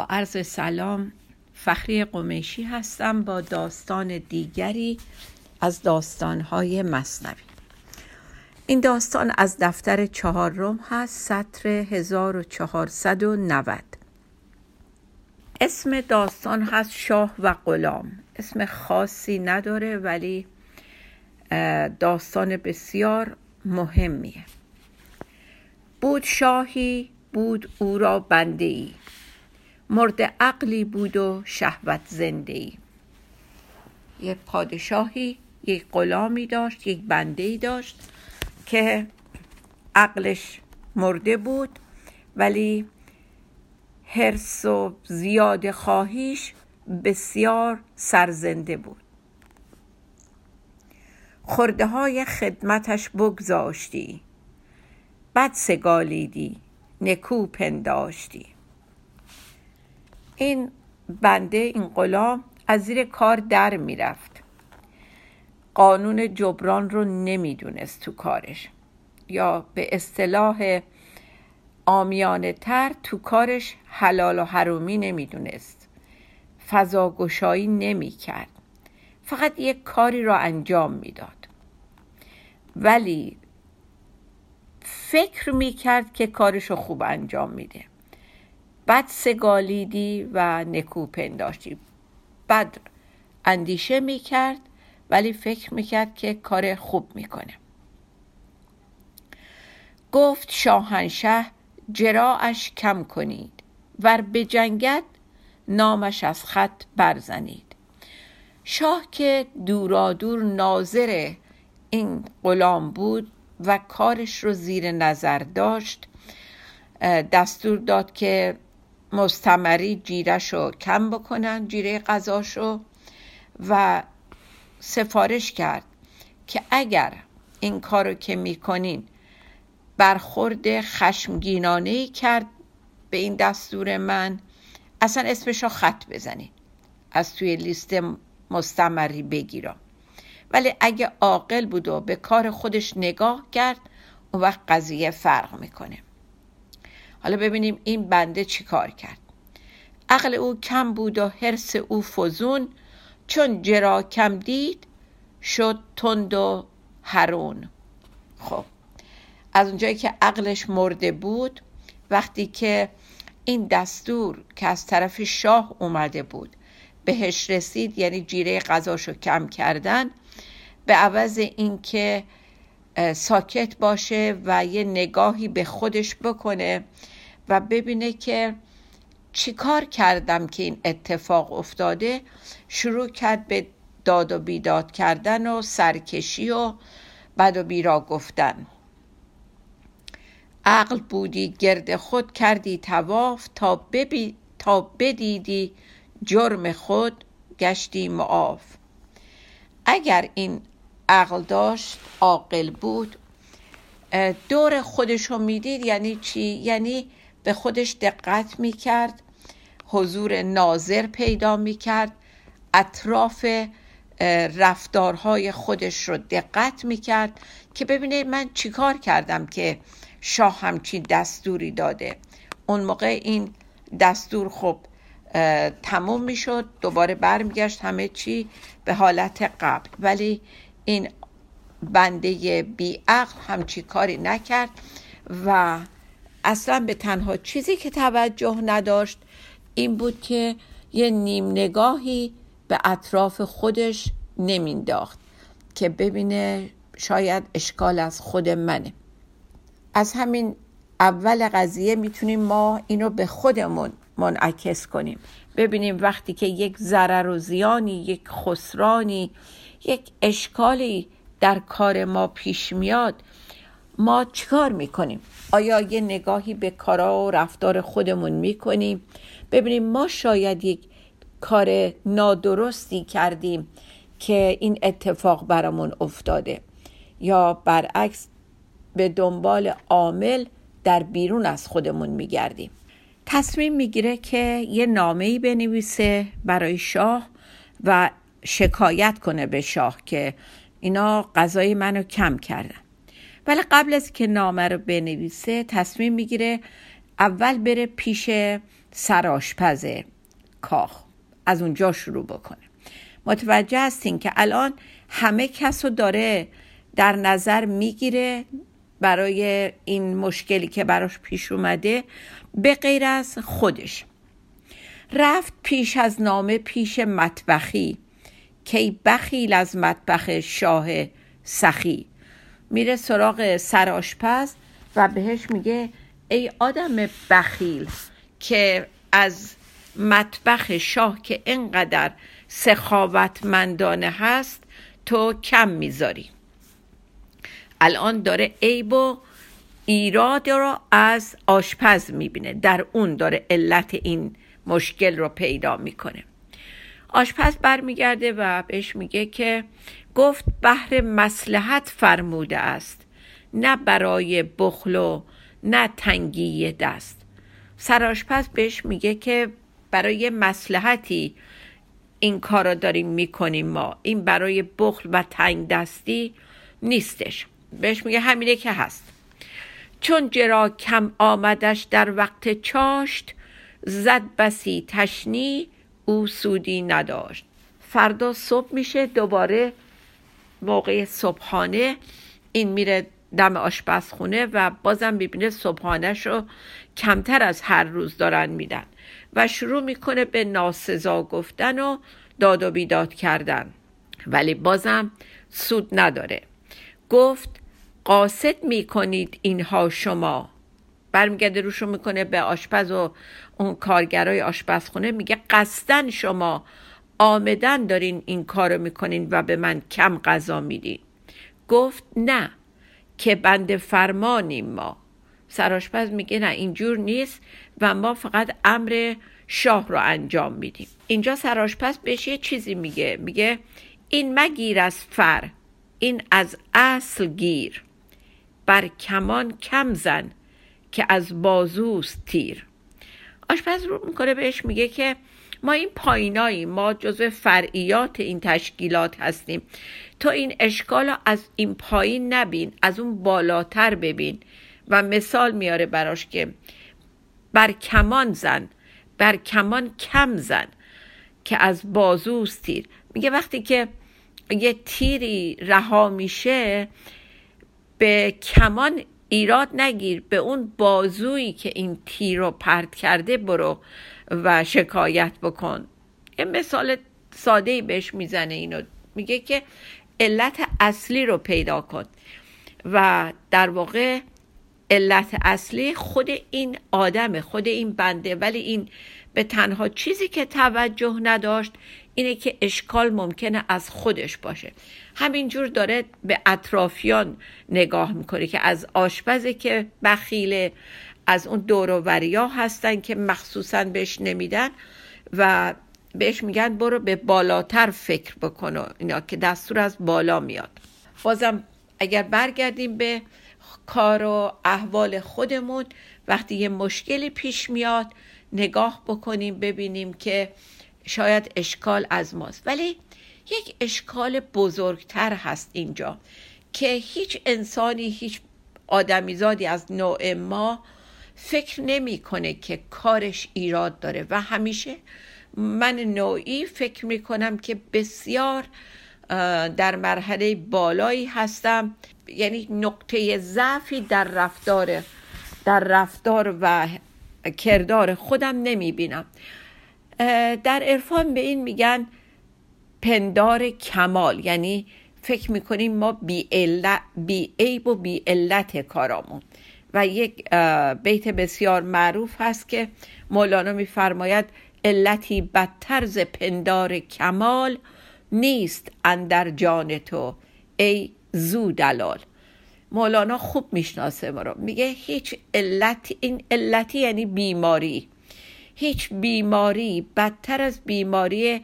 با عرض سلام فخری قمیشی هستم با داستان دیگری از داستانهای مصنوی. این داستان از دفتر چهارم هست سطر 1490 اسم داستان هست شاه و غلام. اسم خاصی نداره ولی داستان بسیار مهمیه. بود شاهی بود او را بنده ای مرد عقلی بود و شهوت زنده ای یک پادشاهی یک غلامی داشت یک بنده ای داشت که عقلش مرده بود ولی حرس و زیاد خواهیش بسیار سرزنده بود. خورده های خدمتش بگذاشتی بد سگالیدی نکو پنداشتی. این بنده این غلام از زیر کار در می‌رفت. قانون جبران رو نمی‌دونست تو کارش. یا به اصطلاح آمیانه تر تو کارش حلال و حرومی نمی‌دونست. فضاگشایی نمی‌کرد. فقط یک کاری را انجام می‌داد. ولی فکر می‌کرد که کارش رو خوب انجام میده. بد سگالیدی و نکو پنداشتی. بد اندیشه می‌کرد ولی فکر می‌کرد که کار خوب می‌کنه. گفت شاهنشه جراعش کم کنید ور بجنگد نامش از خط برزنید. شاه که دورادور ناظر این غلام بود و کارش رو زیر نظر داشت دستور داد که مستمری جیرش رو کم بکنن جیره غذاشو و سفارش کرد که اگر این کارو که می‌کنین برخورد خشمگینانه کرد به این دستور من اصلا اسمش رو خط بزنید از توی لیست مستمری بگیرم. ولی اگه عاقل بود و به کار خودش نگاه کرد اون وقت قضیه فرق می‌کنه. حالا ببینیم این بنده چی کار کرد. عقل او کم بود و حرس او فزون چون جرا کم دید شد تند و هرون خب از اونجایی که عقلش مرده بود وقتی که این دستور که از طرف شاه اومده بود بهش رسید یعنی جیره غذاشو کم کردن به عوض اینکه ساکت باشه و یه نگاهی به خودش بکنه و ببینه که چیکار کردم که این اتفاق افتاده. شروع کرد به داد و بیداد کردن و سرکشی و بد و بیرا گفتن. عقل بودی گرد خود کردی تواف تا, ببی تا بدیدی جرم خود گشتی معاف. اگر این عقل داشت عاقل بود. دور خودشو می‌دید یعنی چی؟ یعنی به خودش دقت می‌کرد حضور ناظر پیدا می‌کرد اطراف رفتارهای خودش رو دقت می‌کرد که ببینه من چیکار کردم که شاه همچین دستوری داده. اون موقع این دستور خب تموم می‌شد دوباره برمیگشت همه چی به حالت قبل. ولی این بنده بیعقل همچی کاری نکرد و اصلا به تنها چیزی که توجه نداشت این بود که یه نیم نگاهی به اطراف خودش نمینداخت که ببینه شاید اشکال از خود منه. از همین اول قضیه می‌تونیم ما اینو به خودمون منعکس کنیم. ببینیم وقتی که یک ضرر و زیانی یک خسرانی یک اشکالی در کار ما پیش میاد ما چیکار می‌کنیم؟ آیا یه نگاهی به کارا و رفتار خودمون می‌کنیم؟ ببینیم ما شاید یک کار نادرستی کردیم که این اتفاق برامون افتاده یا برعکس به دنبال عامل در بیرون از خودمون میگردیم. تصمیم می‌گیره که یه نامه ای بنویسه برای شاه و شکایت کنه به شاه که اینا غذای منو کم کردن. ولی قبل از که نامه رو بنویسه تصمیم می‌گیره اول بره پیش سراشپز کاخ از اونجا شروع بکنه. متوجه هستین که الان همه کس رو داره در نظر می‌گیره برای این مشکلی که براش پیش اومده به غیر از خودش. رفت پیش از نامه پیش مطبخی. کی بخیل از مطبخ شاه سخی. میره سراغ سراشپز و بهش میگه ای آدم بخیل که از مطبخ شاه که اینقدر سخاوتمندانه هست تو کم می‌ذاری. الان داره عیب و ایراد رو از آشپز می‌بینه. در اون داره علت این مشکل رو پیدا می‌کنه. آشپز برمیگرده و بهش میگه که گفت بهر مسلحت فرموده است. نه برای بخل و نه تنگی دست. سرآشپز بهش میگه که برای مسلحتی این کار رو داریم می‌کنیم ما. این برای بخل و تنگ دستی نیستش. بهش میگه همینه که هست. چون جرا کم آمدش در وقت چاشت زد بسی تشنی او سودی نداشت. فردا صبح میشه دوباره موقع صبحانه. این میره دم آشپزخونه و بازم ببینه صبحانهش رو کمتر از هر روز دارن میدن و شروع می‌کنه به ناسزا گفتن و داد و بیداد کردن. ولی بازم سود نداره. گفت قاصد می‌کنید اینها شما. برمیگرده روشو می‌کنه به آشپز و اون کارگرای آشپزخونه میگه قصدن شما آمدن دارین این کارو می‌کنین و به من کم غذا میدین. گفت نه که بند فرمانیم ما. سراشپز میگه نه اینجور نیست و ما فقط امر شاه رو انجام میدیم. اینجا سراشپز بهش یه چیزی میگه. میگه این مگیر از فر این از اصل گیر. بر کمان کم زن که از بازوست تیر. آشپز رو می‌کنه بهش میگه که ما این پایینایی ما جزو فرعیات این تشکیلات هستیم. تو این اشکال از این پایین نبین از اون بالاتر ببین. و مثال میاره براش که بر کمان زن بر کمان کم زن که از بازوست تیر میگه وقتی که یه تیری رها میشه به کمان ایراد نگیر به اون بازویی که این تیر رو پرت کرده برو و شکایت بکن. یه مثال ساده بهش می‌زنه اینو. میگه که علت اصلی رو پیدا کن و در واقع علت اصلی خود این آدم خود این بنده. ولی این به تنها چیزی که توجه نداشت اینه که اشکال ممکنه از خودش باشه. همینجور داره به اطرافیان نگاه می‌کنه که از آشپزی که بخیله از اون دورووریا هستن که مخصوصا بهش نمیدن و بهش میگن برو به بالاتر فکر بکن اینا که دستور از بالا میاد. بازم اگر برگردیم به کار و احوال خودمون وقتی یه مشکلی پیش میاد نگاه بکنیم ببینیم که شاید اشکال از ماست. ولی یک اشکال بزرگتر هست اینجا که هیچ انسانی هیچ آدمیزادی از نوع ما فکر نمی‌کنه که کارش ایراد داره. و همیشه من نوعی فکر می‌کنم که بسیار در مرحله بالایی هستم. یعنی نقطه ضعفی در رفتار در رفتار و کردار خودم نمی بینم در عرفان به این میگن پندار کمال. یعنی فکر می‌کنیم ما بی, بی عیب و بی علت کارامون. و یک بیت بسیار معروف هست که مولانا میفرماید علتی بدتر ز پندار کمال نیست اندر جان تو ای زو دلال. مولانا خوب می‌شناسه ما رو. میگه هیچ علت این علتی یعنی بیماری. هیچ بیماری بدتر از بیماری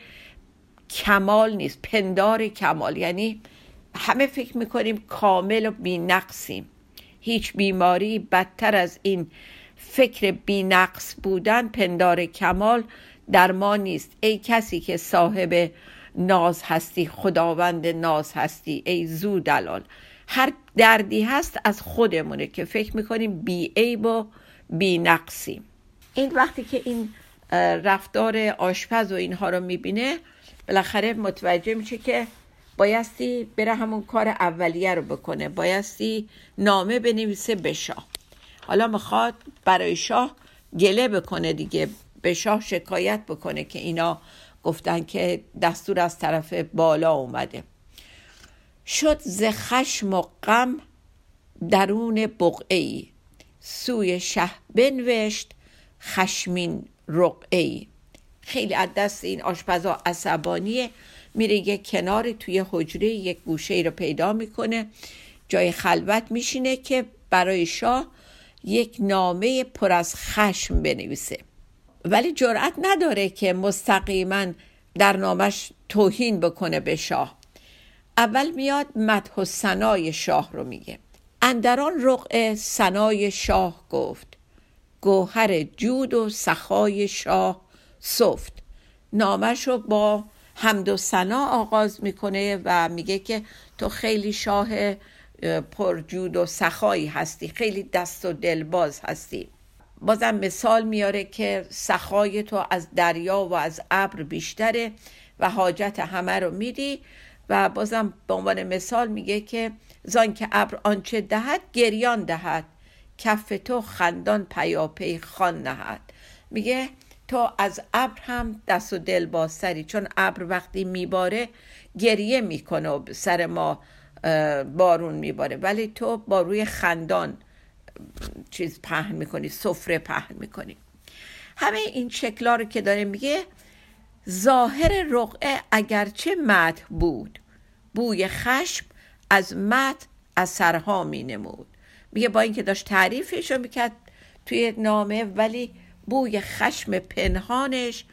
کمال نیست پندار کمال. یعنی همه فکر می‌کنیم کامل و بینقصیم. هیچ بیماری بدتر از این فکر بینقص بودن پندار کمال در ما نیست. ای کسی که صاحب ناز هستی خداوند ناز هستی ای زو دلال هر دردی هست از خودمونه که فکر می‌کنیم بی عیب و بی نقصیم این وقتی که این رفتار آشپز و اینها رو می‌بینه بالاخره متوجه میشه که بایستی بره همون کار اولیه رو بکنه. بایستی نامه بنویسه به شاه. حالا می‌خواد برای شاه گله بکنه دیگه. به شاه شکایت بکنه که اینا گفتن که دستور از طرف بالا اومده. شد ز خشم و غم درون بقعی سوی شه بنوشت خشمین رقعی خیلی از دست این آشپزا عصبانیه میره یه کنار توی حجره یک گوشه ای رو پیدا می‌کنه جای خلوت میشینه که برای شاه یک نامه پر از خشم بنویسه. ولی جرأت نداره که مستقیما در نامش توهین بکنه به شاه. اول میاد مدح و سنای شاه رو میگه. اندران رقع سنای شاه گفت. گوهر جود و سخای شاه سفت. نامش رو با حمد و سنا آغاز می‌کنه و میگه که تو خیلی شاه پرجود و سخایی هستی خیلی دست و دلباز هستی. بازم مثال میاره که سخای تو از دریا و از ابر بیشتره و حاجت همه رو میدی. و بازم به عنوان مثال میگه که زان که ابر آنچه دهد گریان دهد. کف تو خندان پیاپی خان نهد. میگه تو از ابر هم دست و دل بازتری چون ابر وقتی میباره گریه می‌کنه و سر ما بارون میباره. ولی تو با روی خندان چیز پهن می‌کنی سفره پهن می‌کنی. همه این شکلا رو که داره میگه ظاهر رقعه اگرچه مد بود بوی خشم از مد اثرها می نمود میگه با اینکه داشت تعریفش رو می‌کرد توی نامه ولی بوی خشم پنهانش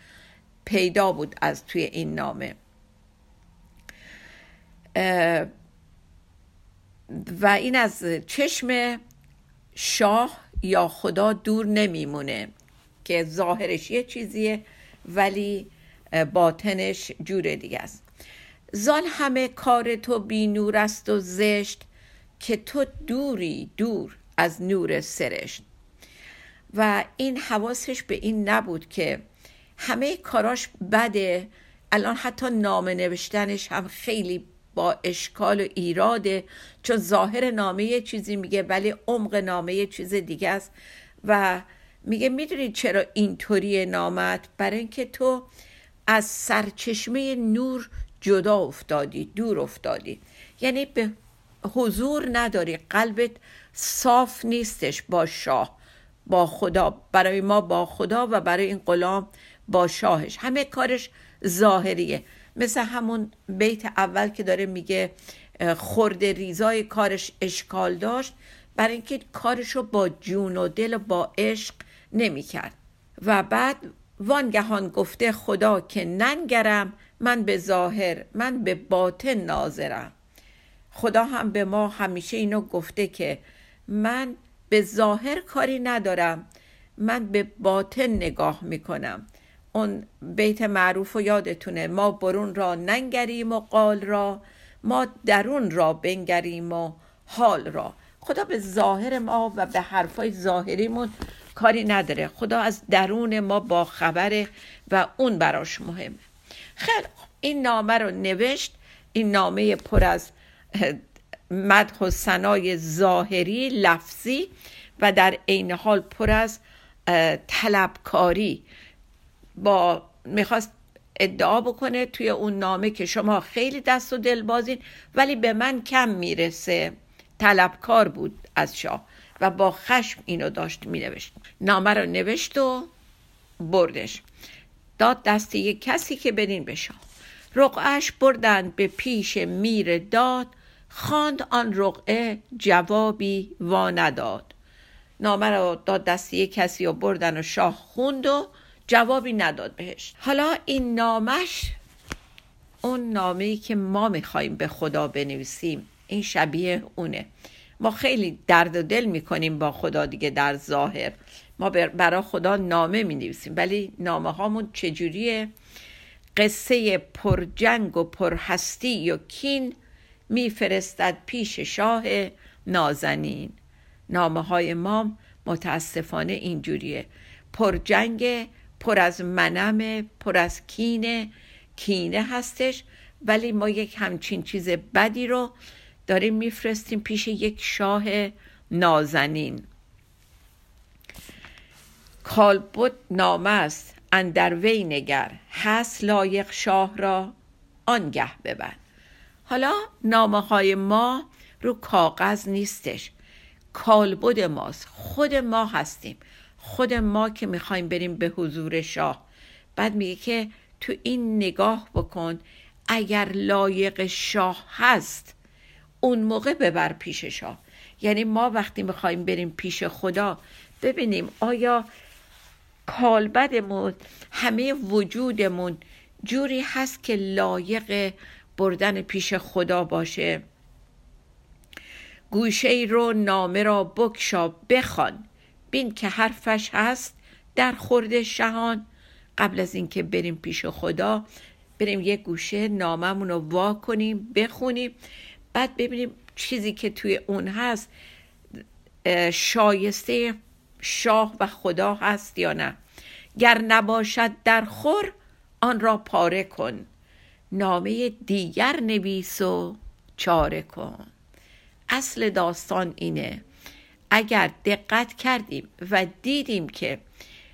پیدا بود از توی این نامه. و این از چشم شاه یا خدا دور نمیمونه که ظاهرش یه چیزیه ولی باطنش جور دیگه است. زان همه کار تو بی نور است و زشت که تو دوری دور از نور سرشت. و این حواسش به این نبود که همه کاراش بده. الان حتی نامه نوشتنش هم خیلی با اشکال و ایراده چون ظاهر نامه یه چیزی میگه ولی عمق نامه یه چیز دیگه است. و میگه می‌دونید چرا اینطوری نامت؟ برای اینکه تو از سرچشمه نور جدا افتادی دور افتادی. یعنی به حضور نداری. قلبت صاف نیستش با شاه با خدا. برای ما با خدا و برای این غلام با شاهش. همه کارش ظاهریه. مثل همون بیت اول که داره میگه خورده ریزای کارش اشکال داشت. برای اینکه کارش رو با جون و دل و با عشق نمی‌کرد. و بعد وانگهان گفته خدا که ننگرم من به ظاهر من به باطن ناظرم. خدا هم به ما همیشه اینو گفته که من به ظاهر کاری ندارم من به باطن نگاه می‌کنم. اون بیت معروف و یادتونه ما برون را ننگریم و قال را ما درون را بنگریم و حال را. خدا به ظاهر ما و به حرفای ظاهریمون کاری نداره. خدا از درون ما با خبره و اون براش مهمه. خیلی این نامه رو نوشت. این نامه پر از مدح و سنای ظاهری لفظی و در عین حال پر از طلبکاری با می‌خواست ادعا بکنه توی اون نامه که شما خیلی دست و دل بازین ولی به من کم می‌رسه. طلبکار بود از شاه و با خشم اینو داشت مینوشت. نامه رو نوشت و بردش. داد دست یک کسی که برین به شاه. رقعش بردند به پیش میر داد. خواند آن رقعه جوابی وا نداد. نامه رو داد دستی کسی و بردن و شاه خوند و جوابی نداد بهش. حالا این نامش اون نامه ای که ما می‌خوایم به خدا بنویسیم این شبیه اونه. ما خیلی درد و دل می‌کنیم با خدا دیگه در ظاهر. ما برای خدا نامه می نویسیم ولی نامه هامون چجوریه؟ قصه پرجنگ و پرهستی و کین میفرستد پیش شاه نازنین. نامه های ما متاسفانه اینجوریه. پرجنگ پر از منم پر از کینه کینه هستش ولی ما یک همچین چیز بدی رو داریم میفرستیم پیش یک شاه نازنین. کالبد نامه است اندر وی نگر. هست لایق شاه را آنگه ببند. حالا نامه های ما رو کاغذ نیستش. کالبد ماست. خود ما هستیم. خود ما که می‌خوایم بریم به حضور شاه. بعد میگه که تو این نگاه بکن اگر لایق شاه هست اون موقع ببر پیش شاه. یعنی ما وقتی می‌خوایم بریم پیش خدا ببینیم آیا کالبدمون همه وجودمون جوری هست که لایق بردن پیش خدا باشه. گوشه رو نامه را بکشا بخوان. بین که حرفش هست در خورد شهان. قبل از اینکه بریم پیش خدا بریم یه گوشه ناممون رو وا کنیم بخونیم. بعد ببینیم چیزی که توی اون هست شایسته شاه و خدا هست یا نه. گر نباشد در خور آن را پاره کن. نامه دیگر نویس و چاره کن. اصل داستان اینه اگر دقت کردیم و دیدیم که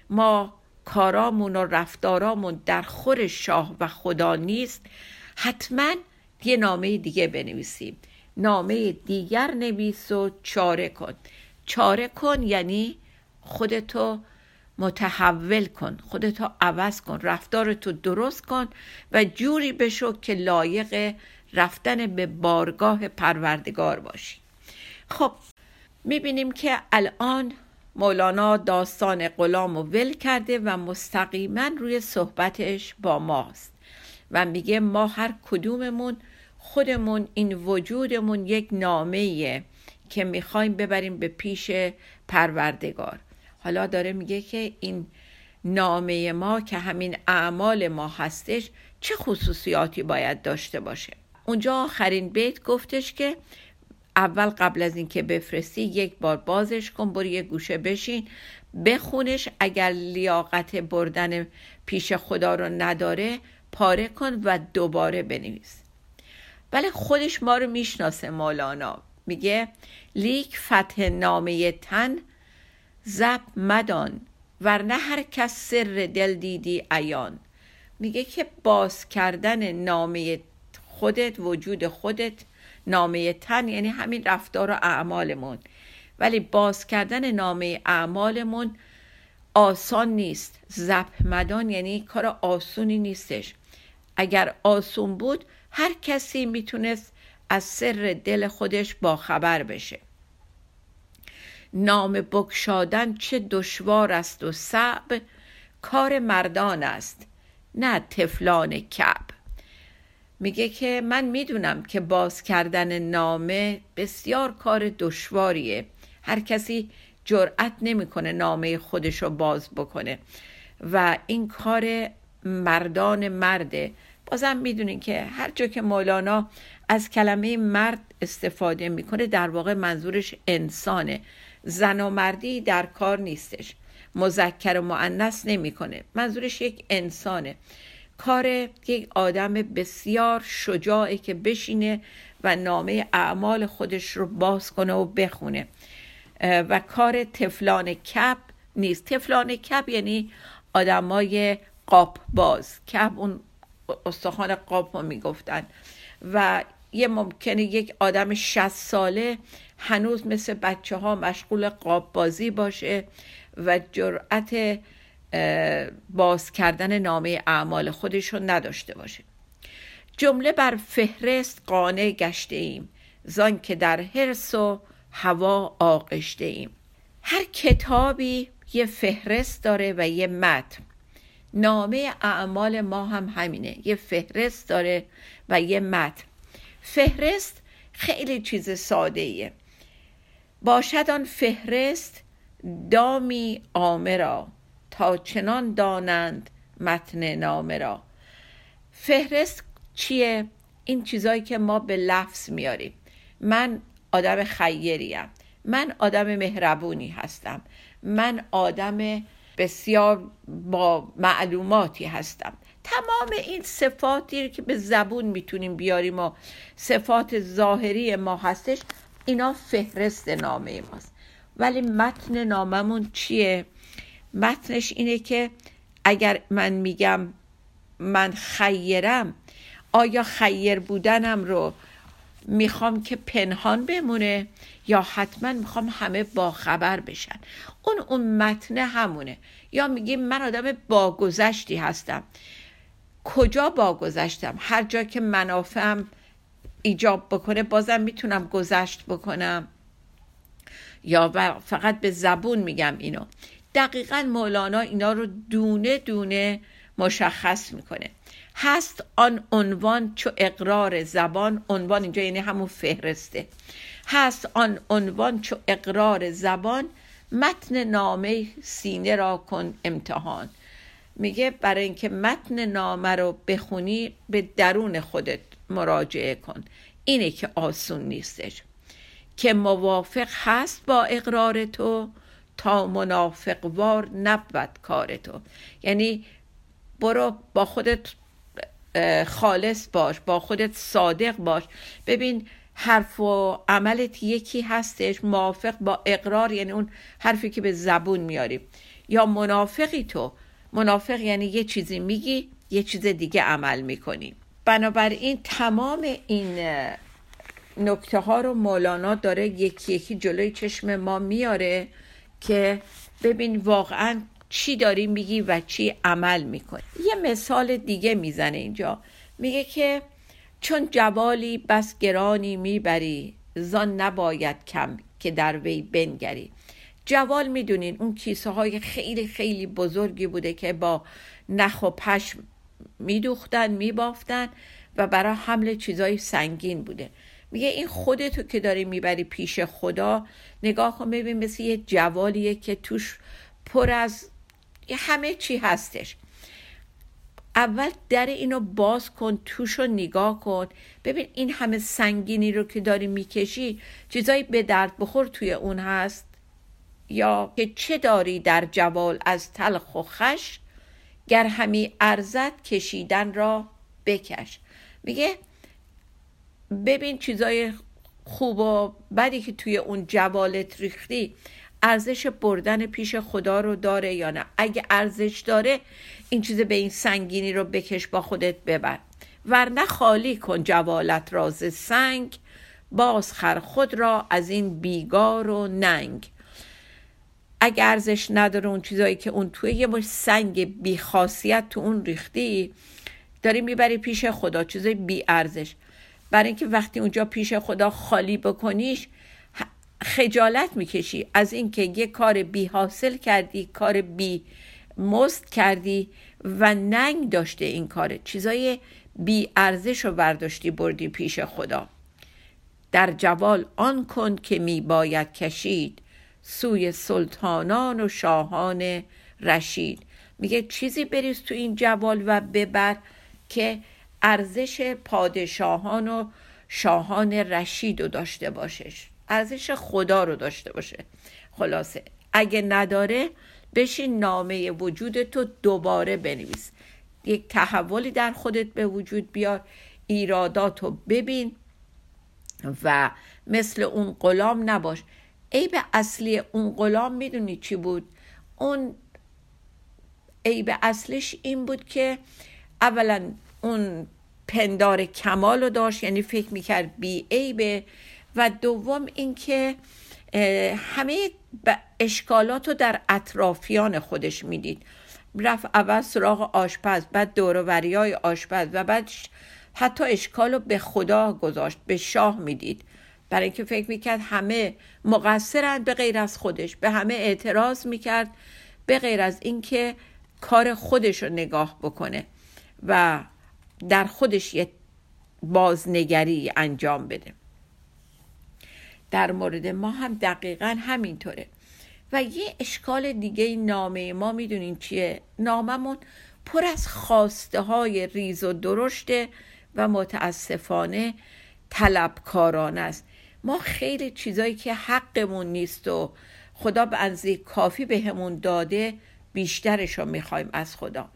ما کارامون و رفتارامون در خور شاه و خدا نیست حتما یه نامه دیگه بنویسیم. نامه دیگر نویس و چاره کن. چاره کن یعنی خودتو متحول کن خودتو عوض کن رفتارتو درست کن و جوری بشو که لایق رفتن به بارگاه پروردگار باشی. خب می‌بینیم که الان مولانا داستان غلام و ول کرده و مستقیما روی صحبتش با ماست و میگه ما هر کدوممون خودمون این وجودمون یک نامه که می‌خوایم ببریم به پیش پروردگار. حالا داره میگه که این نامه ما که همین اعمال ما هستش چه خصوصیاتی باید داشته باشه؟ اونجا آخرین بیت گفتش که اول قبل از اینکه بفرستی یک بار بازش کن برو یه گوشه بشین بخونش اگر لیاقت بردن پیش خدا رو نداره پاره کن و دوباره بنویس. ولی خودش ما رو می‌شناسه مولانا. میگه لیک فتح نامه تن زب مدان ورنه هر کس سر دل دیدی ایان میگه که باز کردن نامه خودت وجود خودت نامه تن یعنی همین رفتار و اعمالمون. ولی باز کردن نامه اعمالمون آسان نیست. زب مدان یعنی کار آسونی نیستش. اگر آسون بود هر کسی می‌تونست از سر دل خودش با خبر بشه. نام بکشادن چه دشوار است و صعب. کار مردان است نه تفلان کعب. میگه که من می‌دونم که باز کردن نامه بسیار کار دشواریه. هر کسی جرأت نمی‌کنه نامه خودش رو باز بکنه. و این کار مردان مرده. بازم می‌دونین که هر جا که مولانا از کلمه مرد استفاده می‌کنه در واقع منظورش انسانه. زن و مردی در کار نیستش. مذکر و معنس نمی‌کنه. منظورش یک انسانه. کار یک آدم بسیار شجاعه که بشینه و نامه اعمال خودش رو باز کنه و بخونه. و کار تفلان کپ نیست. تفلان کپ یعنی آدمای قاب باز کپ اون استخوان قاب رو می‌گفتن. و یه ممکنه یک آدم شست ساله هنوز مثل بچه ها مشغول قاب بازی باشه و جرأت باز کردن نامه اعمال خودش رو نداشته باشه. جمله بر فهرست قانع گشته ایم. زان که در حرس و هوا آغشته ایم. هر کتابی یه فهرست داره و یه متن. نامه اعمال ما هم همینه. یه فهرست داره و یه متن. فهرست خیلی چیز ساده ایه باشد آن فهرست دامی آمرا تا چنان دانند متن نامه را. فهرست چیه؟ این چیزایی که ما به لفظ میاریم. من آدم خیریم. من آدم مهربونی هستم. من آدم بسیار با معلوماتی هستم. تمام این صفاتی که به زبون می‌تونیم بیاریم و صفات ظاهری ما هستش اینا فهرست نامه ماست. ولی متن ناممون چیه؟ متنش اینه که اگر من میگم من خیرم آیا خیر بودنم رو می‌خوام که پنهان بمونه یا حتما می‌خوام همه باخبر بشن؟ اون اون متن همونه. یا میگیم من آدم باگذشتی هستم. کجا باگذشتم؟ هر جا که منافعم ایجاب بکنه بازم می‌تونم گذشت بکنم. یا فقط به زبون میگم اینو. دقیقا مولانا اینا رو دونه دونه مشخص می‌کنه. هست آن عنوان چو اقرار زبان. عنوان اینجا یعنی همون فهرسته. هست آن عنوان چو اقرار زبان. متن نامه سینه را کن امتحان. میگه برای اینکه متن نامه رو بخونی به درون خودت مراجعه کن. اینه که آسون نیستش. که موافق هست با اقرار تو تا منافقوار نبود کار تو. یعنی برو با خودت خالص باش با خودت صادق باش. ببین حرف و عملت یکی هستش موافق با اقرار یعنی اون حرفی که به زبون میاری. یا منافقی تو. منافق یعنی یه چیزی میگی یه چیز دیگه عمل می‌کنی. بنابراین تمام این نکته ها رو مولانا داره یکی یکی جلوی چشم ما میاره که ببین واقعا چی داری میگی و چی عمل می‌کنی. یه مثال دیگه می‌زنه اینجا. میگه که چون جوالی بس گرانی می‌بری زان نباید کم که در وی بنگری. جوال می‌دونین اون کیسه های خیلی خیلی بزرگی بوده که با نخ و پشم میدوختن میبافتن و برای حمل چیزای سنگین بوده. میگه این خودتو که داری می‌بری پیش خدا نگاه کن ببین مثل یه جوالیه که توش پر از همه چی هستش. اول در اینو باز کن توش رو نگاه کن. ببین این همه سنگینی رو که داری می‌کشی چیزایی به درد بخور توی اون هست؟ یا که چه داری در جوال از تلخ و خش گر همی ارزد کشیدن را بکش. میگه ببین چیزای خوب و بدی که توی اون جوالت ریختی ارزش بردن پیش خدا رو داره یا نه؟ اگه ارزش داره این چیز به این سنگینی رو بکش با خودت ببر. ورنه خالی کن جوالت راز سنگ باز خر خود را از این بیگار و ننگ. اگه ارزش نداره اون چیزایی که اون توی یه باش سنگ بی خاصیت تو اون ریختی داری می‌بری پیش خدا چیزای بی ارزش. برای اینکه وقتی اونجا پیش خدا خالی بکنیش خجالت می‌کشی. از اینکه یه کار بی حاصل کردی کار بی مست کردی و ننگ داشته این کار. چیزای بی ارزش رو برداشتی بردی پیش خدا. در جوال آن کن که می باید کشید. سوی سلطانان و شاهان رشید. میگه چیزی بریز تو این جوال و ببر که ارزش پادشاهان و شاهان رشید رو داشته باشش. ارزش خدا رو داشته باشه. خلاصه. اگه نداره بشین نامه وجود تو دوباره بنویس. یک تحولی در خودت به وجود بیار ایرادات رو ببین و مثل اون غلام نباش. عیب اصلی اون غلام می‌دونی چی بود؟ اون عیب اصلش این بود که اولا اون پندار کمال رو داشت یعنی فکر می‌کرد بی عیبه. و دوم اینکه همه اشکالات رو در اطرافیان خودش می‌دید. رفت اول سراغ آشپز بعد دوروری های آشپز و بعد حتی اشکال رو به خدا گذاشت به شاه می‌دید. برای اینکه فکر می‌کرد همه مقصرند به غیر از خودش به همه اعتراض می‌کرد به غیر از اینکه کار خودش رو نگاه بکنه و در خودش یه بازنگری انجام بده. در مورد ما هم دقیقا همینطوره. و یه اشکال دیگه نامه ما می‌دونین چیه؟ ناممون پر از خواسته های ریز و درشته و متاسفانه طلبکاران است. ما خیلی چیزایی که حقمون نیست و خدا به انزی کافی بهمون به داده بیشترش رو می‌خوایم از خدا.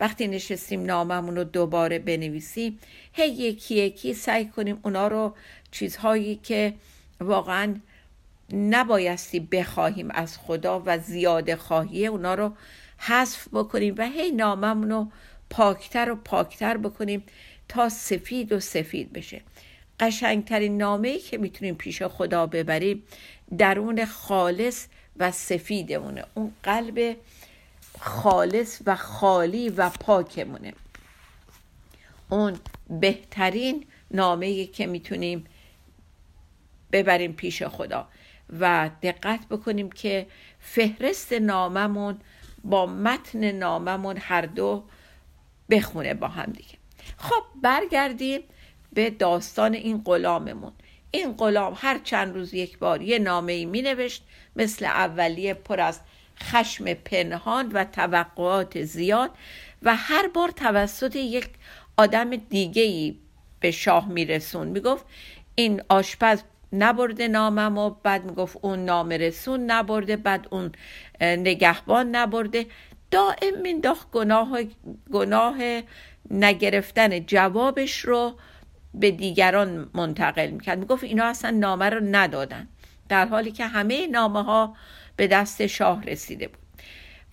وقتی نشستیم ناممون رو دوباره بنویسیم هی یکی یکی سعی کنیم اونا رو چیزهایی که واقعا نبایستی بخواهیم از خدا و زیاده خواهی اونا رو حذف بکنیم و هی ناممون رو پاکتر و پاکتر بکنیم تا سفید و سفید بشه. قشنگترین نامه ای که می‌تونیم پیش خدا ببریم درون خالص و سفیدمونه. اون قلب خالص و خالی و پاکمونه. اون بهترین نامه که می‌تونیم ببریم پیش خدا و دقت بکنیم که فهرست ناممون با متن ناممون هر دو بخونه با هم دیگه. خب برگردیم به داستان این غلاممون. این غلام هر چند روز یک بار یه نامه ای می نوشت مثل اولیه پر از خشم پنهان و توقعات زیاد و هر بار توسط یک آدم دیگه ای به شاه میرسون. می‌گفت این آشپز نبرده نامم و بعد می‌گفت اون نام رسون نبرده بعد اون نگهبان نبرده. دائم مینداخت گناه, گناه نگرفتن جوابش رو. به دیگران منتقل می‌کرد. می‌گفت اینا اصلا نامه رو ندادن. در حالی که همه نامه ها به دست شاه رسیده بود.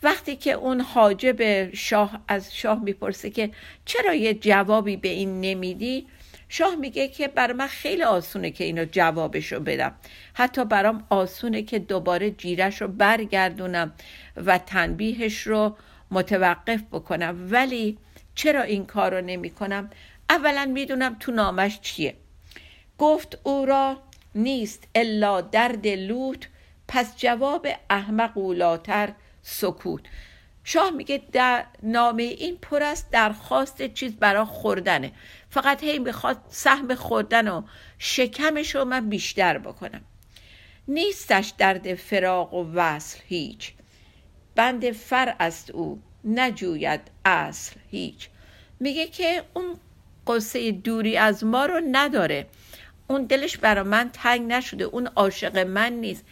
وقتی که اون حاجب شاه از شاه می‌پرسه که چرا یه جوابی به این نمیدی؟ شاه میگه که بر من خیلی آسونه که اینو جوابش رو بدم. حتی برام آسونه که دوباره جیرش رو برگردونم و تنبیهش رو متوقف بکنم. ولی چرا این کار رو نمی کنم اولا می‌دونم تو نامش چیه. گفت او را نیست الا درد لوت پس جواب احمق اولاتر سکوت. شاه میگه در نامه این پر است درخواست چیز برا خوردنه. فقط هی می‌خواد سهم خوردن و شکمش رو من بیشتر بکنم. نیستش درد فراق و وصل هیچ. بند فر است او نجوید اصل هیچ. میگه که اون قصه دوری از ما رو نداره. اون دلش برا من تنگ نشده. اون عاشق من نیست.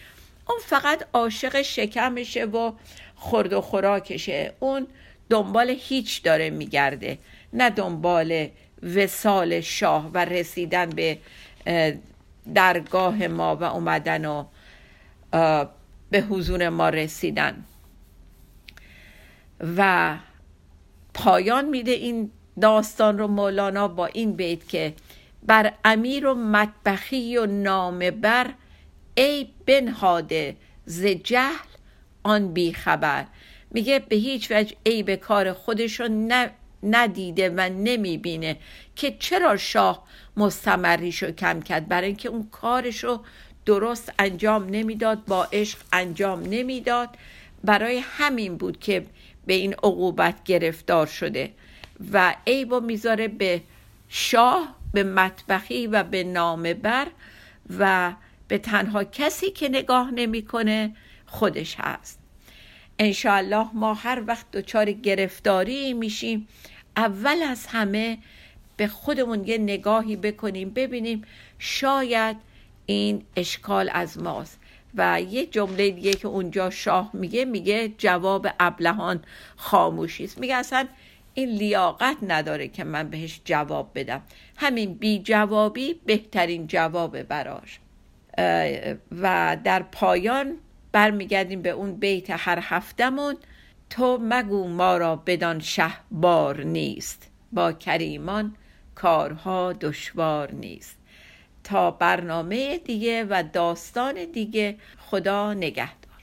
اون فقط عاشق شکمشه و خورد و خوراکشه. اون دنبال هیچ داره میگرده. نه دنبال وسال شاه و رسیدن به درگاه ما و اومدن و به حضور ما رسیدن. و پایان میده این داستان رو مولانا با این بیت که بر امیر و مطبخی و نامه بر ای بنهاده ز جهل آن بی خبر. میگه به هیچ وجه ای به کار خودش رو ندیده و نمی‌بینه که چرا شاه مستمریشو کم کرد. برای اینکه اون کارشو درست انجام نمی‌داد با عشق انجام نمی‌داد. برای همین بود که به این عقوبت گرفتار شده. و عیبو می‌ذاره به شاه به مطبخی و به نامه بر و به تنها کسی که نگاه نمی‌کنه خودش هست. انشاءالله ما هر وقت دچار گرفتاری میشیم اول از همه به خودمون یه نگاهی بکنیم ببینیم شاید این اشکال از ماست. و یه جمله دیگه که اونجا شاه میگه میگه جواب ابلهان خاموشی است. میگه اصلا این لیاقت نداره که من بهش جواب بدم. همین بی جوابی بهترین جواب براش. و در پایان برمیگردیم به اون بیت هر هفتمون. تو مگو ما را بدان شه بار نیست. با کریمان کارها دشوار نیست. تا برنامه دیگه و داستان دیگه خدا نگه